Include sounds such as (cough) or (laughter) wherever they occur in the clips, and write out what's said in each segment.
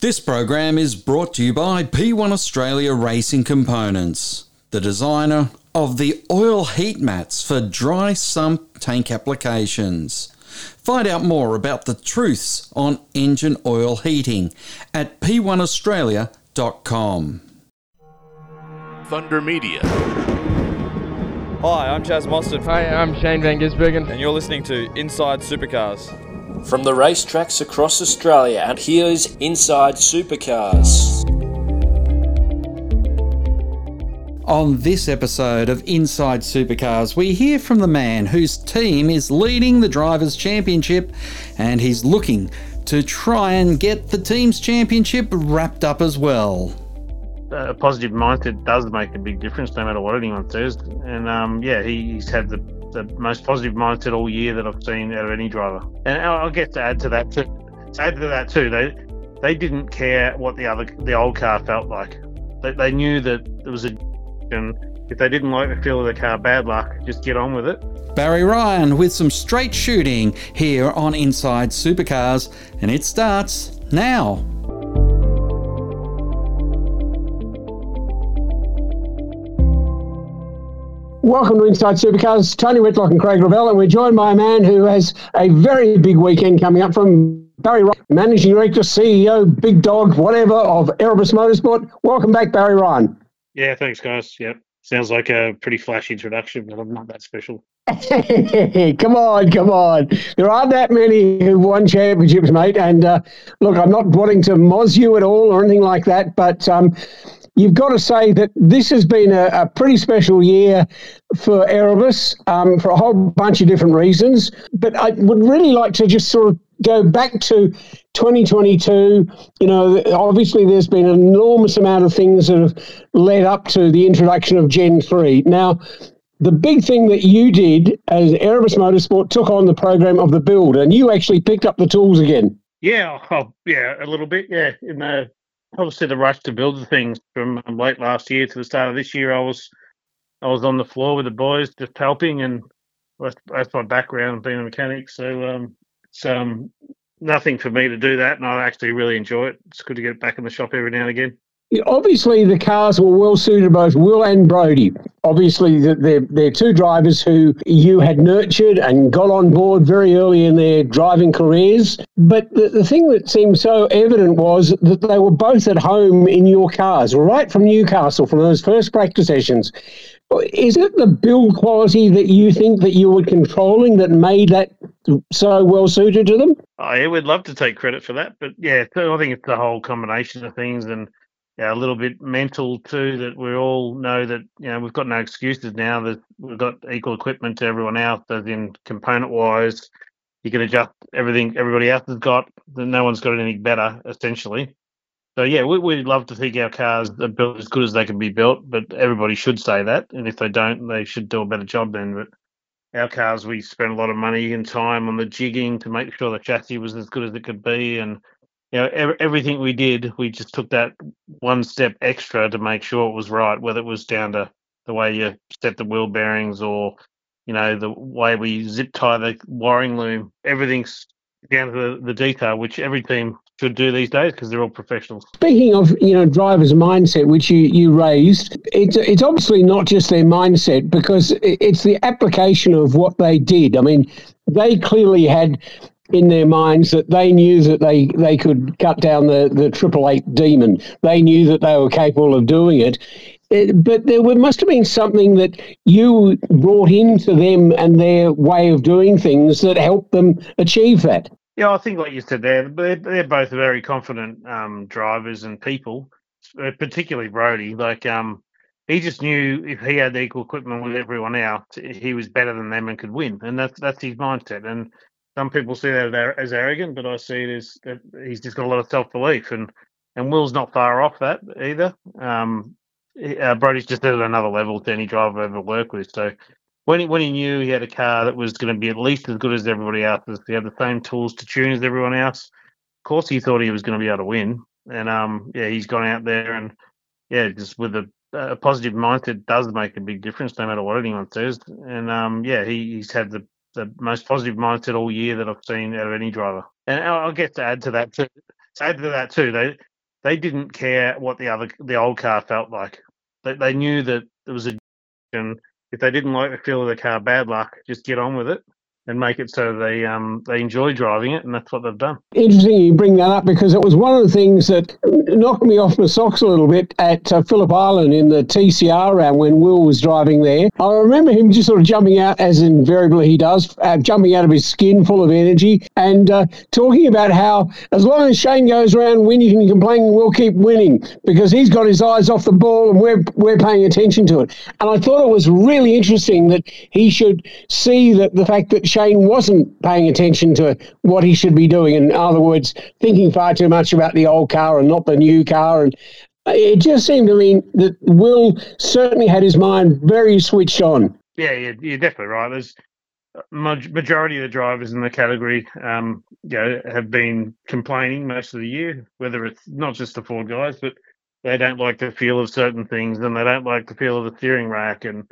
This program is brought to you by P1 Australia Racing Components, the designer of the oil heat mats for dry sump tank applications. Find out more about the truths on engine oil heating at p1australia.com. Thunder Media. Hi, I'm Chaz Mostert, Hi, I'm Shane Van Gisbergen. and you're listening to Inside Supercars. From the racetracks across Australia, and here's Inside Supercars. On this episode of Inside Supercars, we hear from the man whose team is leading the Drivers' Championship and he's looking to try and get the team's championship wrapped up as well. a positive mindset does make a big difference no matter what anyone says. And um, yeah, he, he's had the, the most positive mindset all year that I've seen out of any driver. And I'll get to add to that too. To add to that too, they they didn't care what the other the old car felt like. They, they knew that there was a and if they didn't like the feel of the car, bad luck. Just get on with it. Barry Ryan with some straight shooting here on Inside Supercars, and it starts now. Welcome to Inside Supercars. Tony Whitlock and Craig Lavelle, and we're joined by a man who has a very big weekend coming up from Barry Ryan, Managing Director, CEO, Big Dog, whatever, of Erebus Motorsport. Welcome back, Barry Ryan. Yeah, thanks guys. Yep. Sounds like a pretty flash introduction, but I'm not that special. (laughs) come on, come on. There aren't that many who've won championships, mate. And uh, look, I'm not wanting to moz you at all or anything like that, but um, you've got to say that this has been a, a pretty special year for Erebus um, for a whole bunch of different reasons. But I would really like to just sort of go back to 2022. You know, obviously there's been an enormous amount of things that have led up to the introduction of Gen 3. Now, the big thing that you did as Erebus Motorsport took on the program of the build, and you actually picked up the tools again. Yeah, oh, yeah, a little bit. Yeah, in the obviously the rush to build the things from late last year to the start of this year, I was I was on the floor with the boys just helping, and that's, that's my background being a mechanic. So um, it's um, nothing for me to do that, and I actually really enjoy it. It's good to get back in the shop every now and again. Obviously, the cars were well suited to both Will and Brodie. Obviously, they're, they're two drivers who you had nurtured and got on board very early in their driving careers. But the, the thing that seemed so evident was that they were both at home in your cars, right from Newcastle, from those first practice sessions. Is it the build quality that you think that you were controlling that made that so well suited to them? Oh, I would love to take credit for that, but yeah, I think it's the whole combination of things and yeah, a little bit mental too. That we all know that you know we've got no excuses now. That we've got equal equipment to everyone else, as in component wise. You can adjust everything everybody else has got. No one's got anything better, essentially. So yeah, we, we'd love to think our cars are built as good as they can be built, but everybody should say that. And if they don't, they should do a better job then. But our cars, we spent a lot of money and time on the jigging to make sure the chassis was as good as it could be, and you know, ev- everything we did, we just took that one step extra to make sure it was right, whether it was down to the way you set the wheel bearings or, you know, the way we zip tie the wiring loom. Everything's down to the, the detail, which every team should do these days because they're all professionals. Speaking of, you know, drivers' mindset, which you, you raised, it's it's obviously not just their mindset because it's the application of what they did. I mean, they clearly had in their minds that they knew that they, they could cut down the, the triple eight demon. They knew that they were capable of doing it. It- but there must have been something that you brought into them and their way of doing things that helped them achieve that. Yeah, I think, like you said, they're they're, they're both very confident um, drivers and people, uh, particularly Brodie. Like, um, he just knew if he had equal equipment with everyone else, he was better than them and could win, and that's that's his mindset. And some people see that as- arrogant, but I see it as he's just got a lot of self belief, and and Will's not far off that either. Um, uh, Brodie's just at another level to any driver I've ever worked with. So when he, when he knew he had a car that was going to be at least as good as everybody else's, he had the same tools to tune as everyone else. Of course, he thought he was going to be able to win, and um, yeah, he's gone out there and yeah, just with a, a positive mindset does make a big difference, no matter what anyone says. And um, yeah, he, he's had the the most positive mindset all year that I've seen out of any driver. And I'll get to add to that too. to add to that too, they they didn't care what the other the old car felt like. They they knew that it was a and if they didn't like the feel of the car, bad luck. Just get on with it and make it so they um, they enjoy driving it, and that's what they've done. Interesting you bring that up because it was one of the things that knocked me off my socks a little bit at uh, Phillip Island in the TCR round when Will was driving there. I remember him just sort of jumping out, as invariably he does, uh, jumping out of his skin full of energy and uh, talking about how as long as Shane goes around winning and complaining, we'll keep winning because he's got his eyes off the ball and we're, we're paying attention to it. And I thought it was really interesting that he should see that the fact that Shane wasn't paying attention to what he should be doing. In other words, thinking far too much about the old car and not the new car. And it just seemed to me that Will certainly had his mind very switched on. Yeah, you're, you're definitely right. There's majority of the drivers in the category, um, you know, have been complaining most of the year. Whether it's not just the Ford guys, but they don't like the feel of certain things, and they don't like the feel of the steering rack, and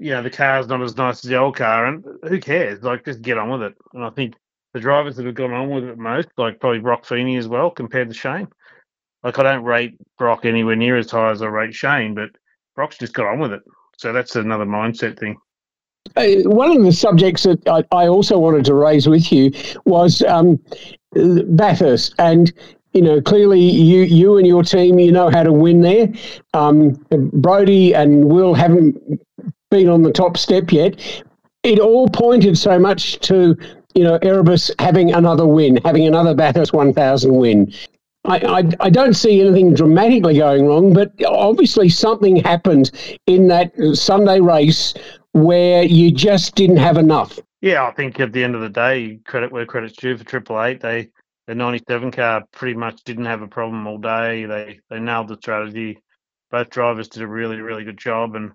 you know the car's not as nice as the old car, and who cares? Like, just get on with it. And I think the drivers that have gone on with it most, like probably Brock Feeney as well, compared to Shane. Like, I don't rate Brock anywhere near as high as I rate Shane, but Brock's just got on with it. So that's another mindset thing. Uh, one of the subjects that I, I, also wanted to raise with you was um, Bathurst, and you know clearly you you and your team you know how to win there. Um, Brodie and Will haven't been on the top step yet. It all pointed so much to you know Erebus having another win, having another Bathurst 1000 win. I, I, I, don't see anything dramatically going wrong, but obviously something happened in that Sunday race where you just didn't have enough. Yeah, I think at the end of the day, credit where credit's due for Triple Eight. They the '97 car pretty much didn't have a problem all day. They they nailed the strategy. Both drivers did a really really good job, and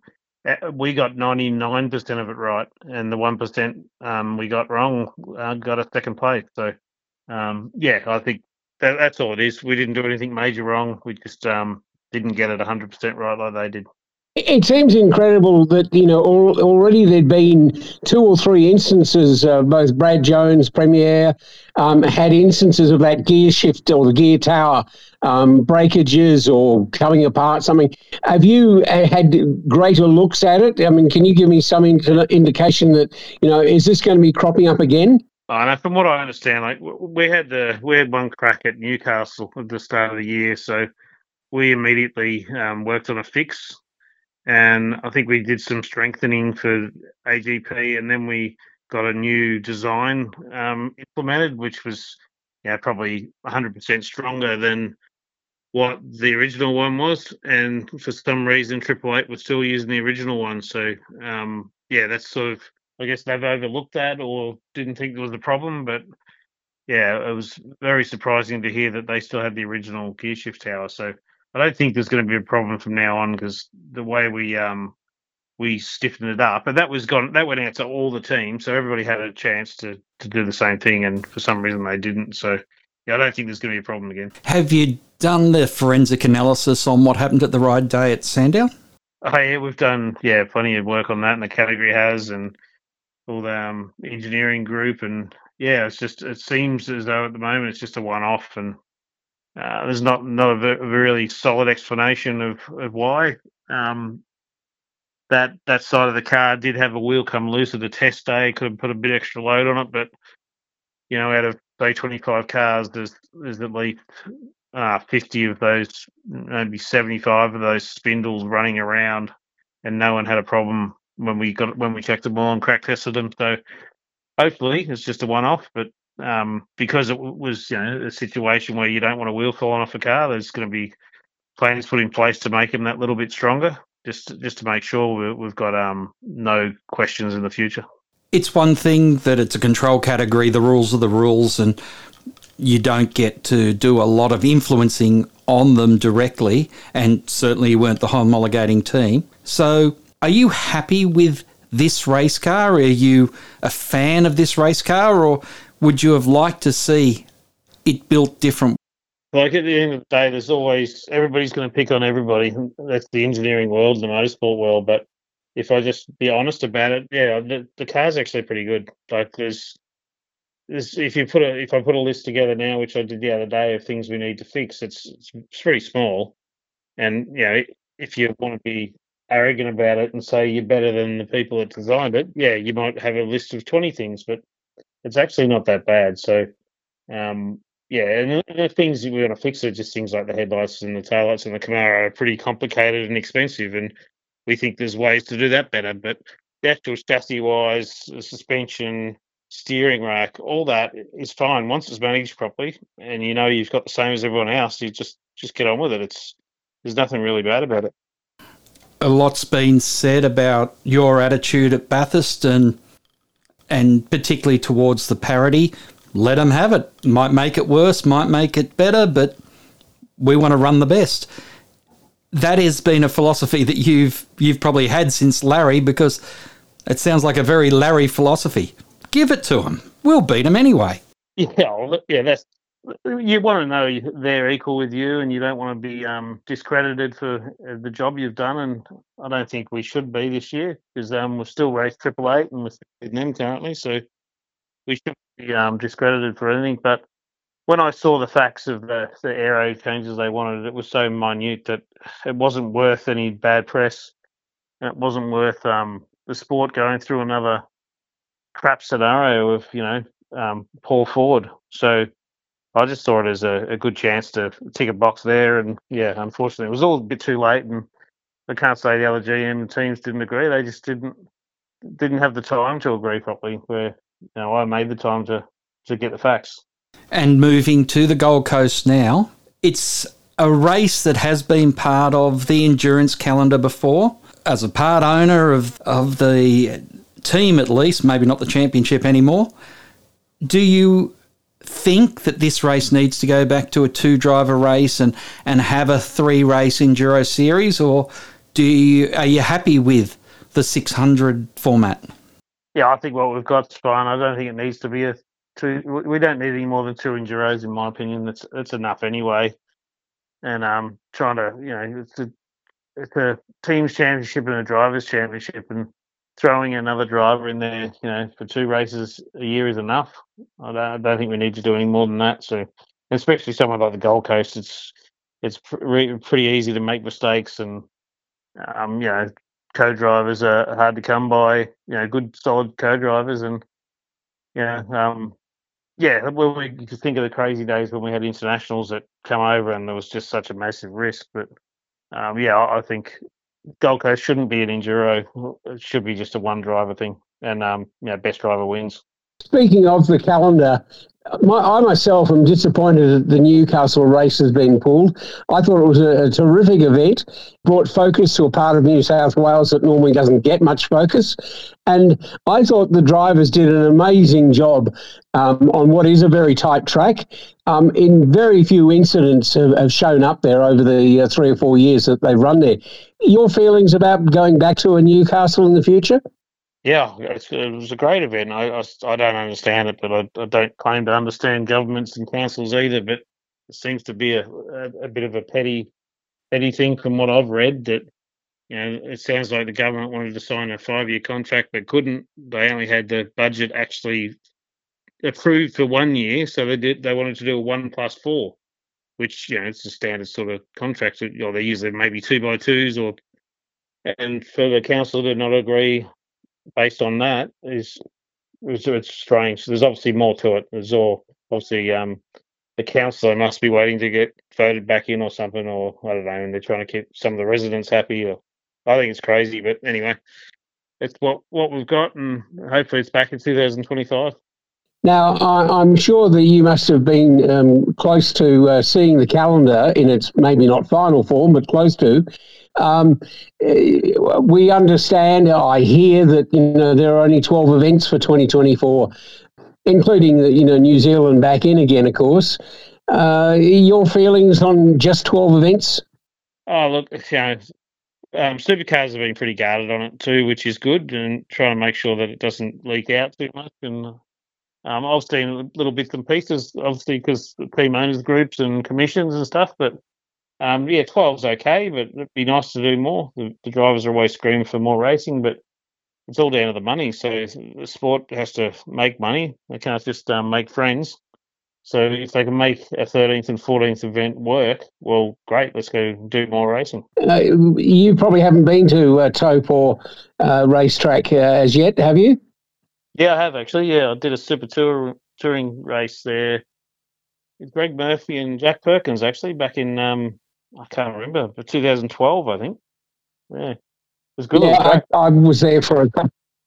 we got 99% of it right, and the 1% um, we got wrong uh, got a second place. So, um, yeah, I think that, that's all it is. We didn't do anything major wrong. We just um, didn't get it 100% right like they did. It seems incredible that you know already there'd been two or three instances. Uh, both Brad Jones, PremiAir, um, had instances of that gear shift or the gear tower um, breakages or coming apart. Something. Have you uh, had greater looks at it? I mean, can you give me some indication that you know is this going to be cropping up again? Oh, from what I understand, like we had the we had one crack at Newcastle at the start of the year, so we immediately um, worked on a fix and I think we did some strengthening for AGP, and then we got a new design um, implemented, which was yeah probably 100% stronger than what the original one was. And for some reason, Triple Eight was still using the original one. So um, yeah, that's sort of I guess they've overlooked that or didn't think there was a problem, but yeah, it was very surprising to hear that they still had the original gear shift tower. So I don't think there's going to be a problem from now on because the way we um we stiffened it up, and that was gone. That went out to all the teams, so everybody had a chance to to do the same thing, and for some reason they didn't. So yeah, I don't think there's going to be a problem again. Have you done the forensic analysis on what happened at the ride day at Sandown? Oh yeah, we've done yeah plenty of work on that, and the category has, and all the um, engineering group, and yeah, it's just it seems as though at the moment it's just a one-off, and uh, there's not not a, really solid explanation of, of why. Um, that that side of the car did have a wheel come loose at the test day. Could have put a bit extra load on it, but you know, out of say 25 cars, there's there's at least uh, 50 of those, maybe 75 of those spindles running around, and no one had a problem when we got when we checked them all and crack tested them. So hopefully it's just a one off, but um, because it was you know a situation where you don't want a wheel falling off a car. There's going to be plans put in place to make them that little bit stronger, just just to make sure we've got um, no questions in the future. It's one thing that it's a control category. The rules are the rules, and you don't get to do a lot of influencing on them directly. And certainly, you weren't the homologating team. So, are you happy with? This race car? Are you a fan of this race car, or would you have liked to see it built different? Like at the end of the day, there's always everybody's going to pick on everybody. That's the engineering world, the motorsport world. But if I just be honest about it, yeah, the, the car's actually pretty good. Like there's this, if you put a if I put a list together now, which I did the other day of things we need to fix, it's it's, it's pretty small, and you know if you want to be arrogant about it and say you're better than the people that designed it, yeah, you might have a list of twenty things, but it's actually not that bad. So, um, yeah, and the, things that we want to fix are just things like the headlights and the taillights and the Camaro are pretty complicated and expensive, and we think there's ways to do that better. But the actual chassis wise, suspension, steering rack, all that is fine once it's managed properly, and you know you've got the same as everyone else. You just just get on with it. It's there's nothing really bad about it. A lot's been said about your attitude at Bathurst and and particularly towards the parity. Let them have it. Might make it worse, might make it better, but we want to run the best. That has been a philosophy that you've you've probably had since Larry because it sounds like a very Larry philosophy. Give it to them. We'll beat them anyway. (laughs) Yeah, well, yeah, that's you want to know they're equal with you, and you don't want to be um, discredited for uh, the job you've done. And I don't think we should be this year because um, we're still race triple eight and we're them currently, so we shouldn't be um, discredited for anything. But when I saw the facts of the, the aero changes they wanted, it was so minute that it wasn't worth any bad press, and it wasn't worth um, the sport going through another crap scenario of you know um, Paul Ford. So I just saw it as a, a, good chance to tick a box there. And yeah, unfortunately, it was all a bit too late. And I can't say the other GM teams didn't agree. They just didn't didn't have the time to agree properly. Where you know I made the time to to get the facts. And moving to the Gold Coast now, it's a race that has been part of the endurance calendar before. As a part owner of, of the team at least, maybe not the championship anymore. Do you think that this race needs to go back to a two driver race and, and have a three race enduro series, or do you are you happy with the 600 format? Yeah, I think what we've got's fine. I don't think it needs to be a two. We don't need any more than two enduros, in my opinion. That's that's enough anyway. And um, trying to you know it's a it's a teams championship and a drivers championship, and throwing another driver in there, you know, for two races a year is enough. I don't, I don't think we need to do any more than that. So, especially somewhere like the Gold Coast, it's it's pre- pretty easy to make mistakes, and um, you know, co-drivers are hard to come by. You know, good solid co-drivers, and you know, um, yeah, when we you think of the crazy days when we had internationals that come over, and there was just such a massive risk. But um, yeah, I think Gold Coast shouldn't be an enduro. It should be just a one driver thing, and um, you know, best driver wins. Speaking of the calendar, my, I myself am disappointed that the Newcastle race has been pulled. I thought it was a, a, terrific event, brought focus to a part of New South Wales that normally doesn't get much focus. And I thought the drivers did an amazing job um, on what is a very tight track. Um, in very few incidents have, have, shown up there over the uh, three or four years that they've run there. Your feelings about going back to a Newcastle in the future? Yeah, it was a great event. I, I, I don't understand it, but I, I, don't claim to understand governments and councils either. But it seems to be a, a, a, bit of a petty petty thing from what I've read. That you know, it sounds like the government wanted to sign a five year contract but couldn't. They only had the budget actually approved for one year, so they did. They wanted to do a one plus four, which you know it's a standard sort of contract. Or they usually maybe two by twos or and for the council to not agree based on that is it's, it's strange. There's obviously more to it. There's all obviously um, the councillor must be waiting to get voted back in or something, or I don't know, and they're trying to keep some of the residents happy. Or I think it's crazy, but anyway, it's what what we've got, and hopefully it's back in 2025. Now, I, am sure that you must have been um, close to uh, seeing the calendar in its maybe not final form, but close to. Um, eh, we understand, I hear that you know there are only 12 events for 2024, including the, you know New Zealand back in again, of course. Uh, your feelings on just 12 events? Oh, look, you know, um, supercars have been pretty guarded on it too, which is good, and trying to make sure that it doesn't leak out too much. And um, I've seen little bits and pieces, obviously, because team owners groups and commissions and stuff. But um, yeah, 12's okay, but it'd be nice to do more. The, the drivers are always screaming for more racing, but it's all down to the money. So the sport has to make money. They can't just um, make friends. So if they can make a 13th and 14th event work, well, great. Let's go do more racing. Uh, you probably haven't been to uh, Taupo uh, racetrack uh, as yet, have you? Yeah, I have actually. Yeah, I did a super tour touring race there with Greg Murphy and Jack Perkins actually back in um, I can't remember, but 2012, I think. Yeah, it was good. Yeah, I, I, was there for a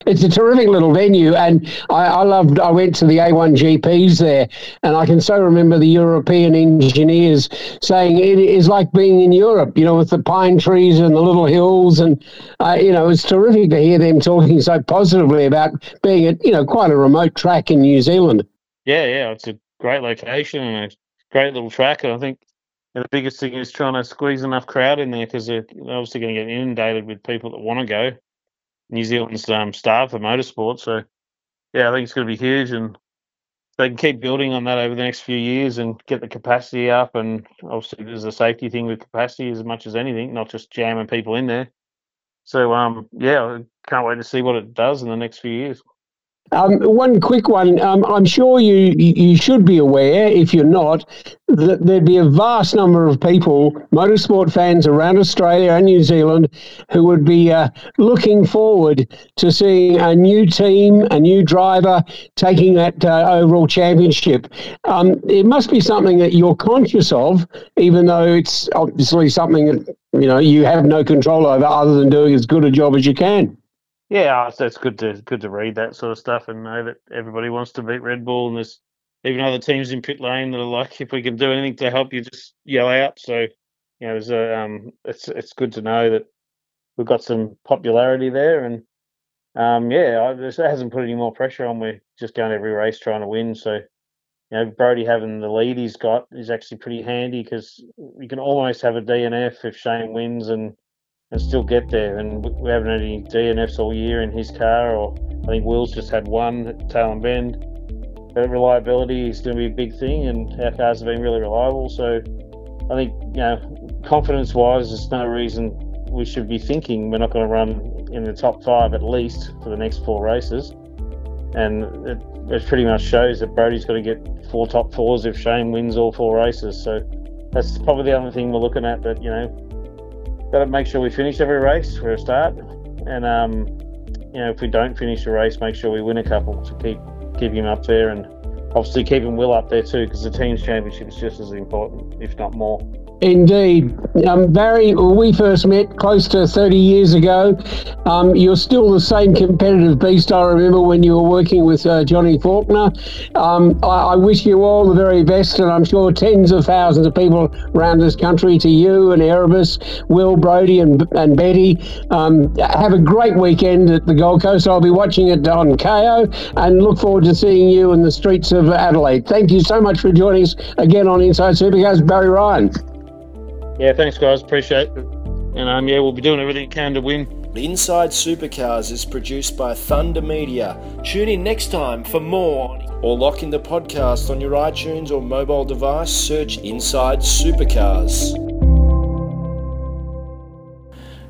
it's a terrific little venue, and I, I, loved. I went to the A1 GPs there, and I can so remember the European engineers saying it is like being in Europe, you know, with the pine trees and the little hills, and uh, you know, it's terrific to hear them talking so positively about being at you know quite a remote track in New Zealand. Yeah, yeah, it's a great location and a great little track, and I think the biggest thing is trying to squeeze enough crowd in there because they're obviously going to get inundated with people that want to go. New Zealand's um, star for motorsport. So, yeah, I think it's going to be huge, and they can keep building on that over the next few years and get the capacity up. And obviously, there's a safety thing with capacity as much as anything, not just jamming people in there. So, um, yeah, can't wait to see what it does in the next few years. Um, one quick one. Um, I'm sure you you should be aware, if you're not, that there'd be a vast number of people, motorsport fans around Australia and New Zealand, who would be uh, looking forward to seeing a new team, a new driver taking that uh, overall championship. Um, it must be something that you're conscious of, even though it's obviously something that you know you have no control over, other than doing as good a job as you can. Yeah, it's good to good to read that sort of stuff and know that everybody wants to beat Red Bull and there's even other teams in pit lane that are like, if we can do anything to help you, just yell out. So, you know, a, um, it's it's good to know that we've got some popularity there, and um, yeah, it hasn't put any more pressure on. We're just going every race trying to win. So, you know, Brodie having the lead he's got is actually pretty handy because you can almost have a DNF if Shane wins and and still get there. And we haven't had any DNFs all year in his car, or I think Will's just had one Tailem Bend. But reliability is going to be a big thing, and our cars have been really reliable. So I think, you know, confidence wise, there's no reason we should be thinking we're not going to run in the top five at least for the next four races. And it, it pretty much shows that Brodie's got to get four top fours if Shane wins all four races. So that's probably the other thing we're looking at that, you know, got to make sure we finish every race for a start, and um, you know if we don't finish a race, make sure we win a couple to keep keep him up there, and obviously keeping Will up there too, because the team's championship is just as important, if not more. Indeed. Um, Barry, we first met close to 30 years ago. Um, you're still the same competitive beast I remember when you were working with uh, Johnny Faulkner. Um, I, I, wish you all the very best, and I'm sure tens of thousands of people around this country, to you and Erebus, Will, Brodie, and, and Betty. Um, have a great weekend at the Gold Coast. I'll be watching it on Kayo and look forward to seeing you in the streets of Adelaide. Thank you so much for joining us again on Inside Supercars, Barry Ryan. Yeah, thanks, guys. Appreciate it. And um, yeah, we'll be doing everything we can to win. Inside Supercars is produced by Thunder Media. Tune in next time for more. Or lock in the podcast on your iTunes or mobile device. Search Inside Supercars.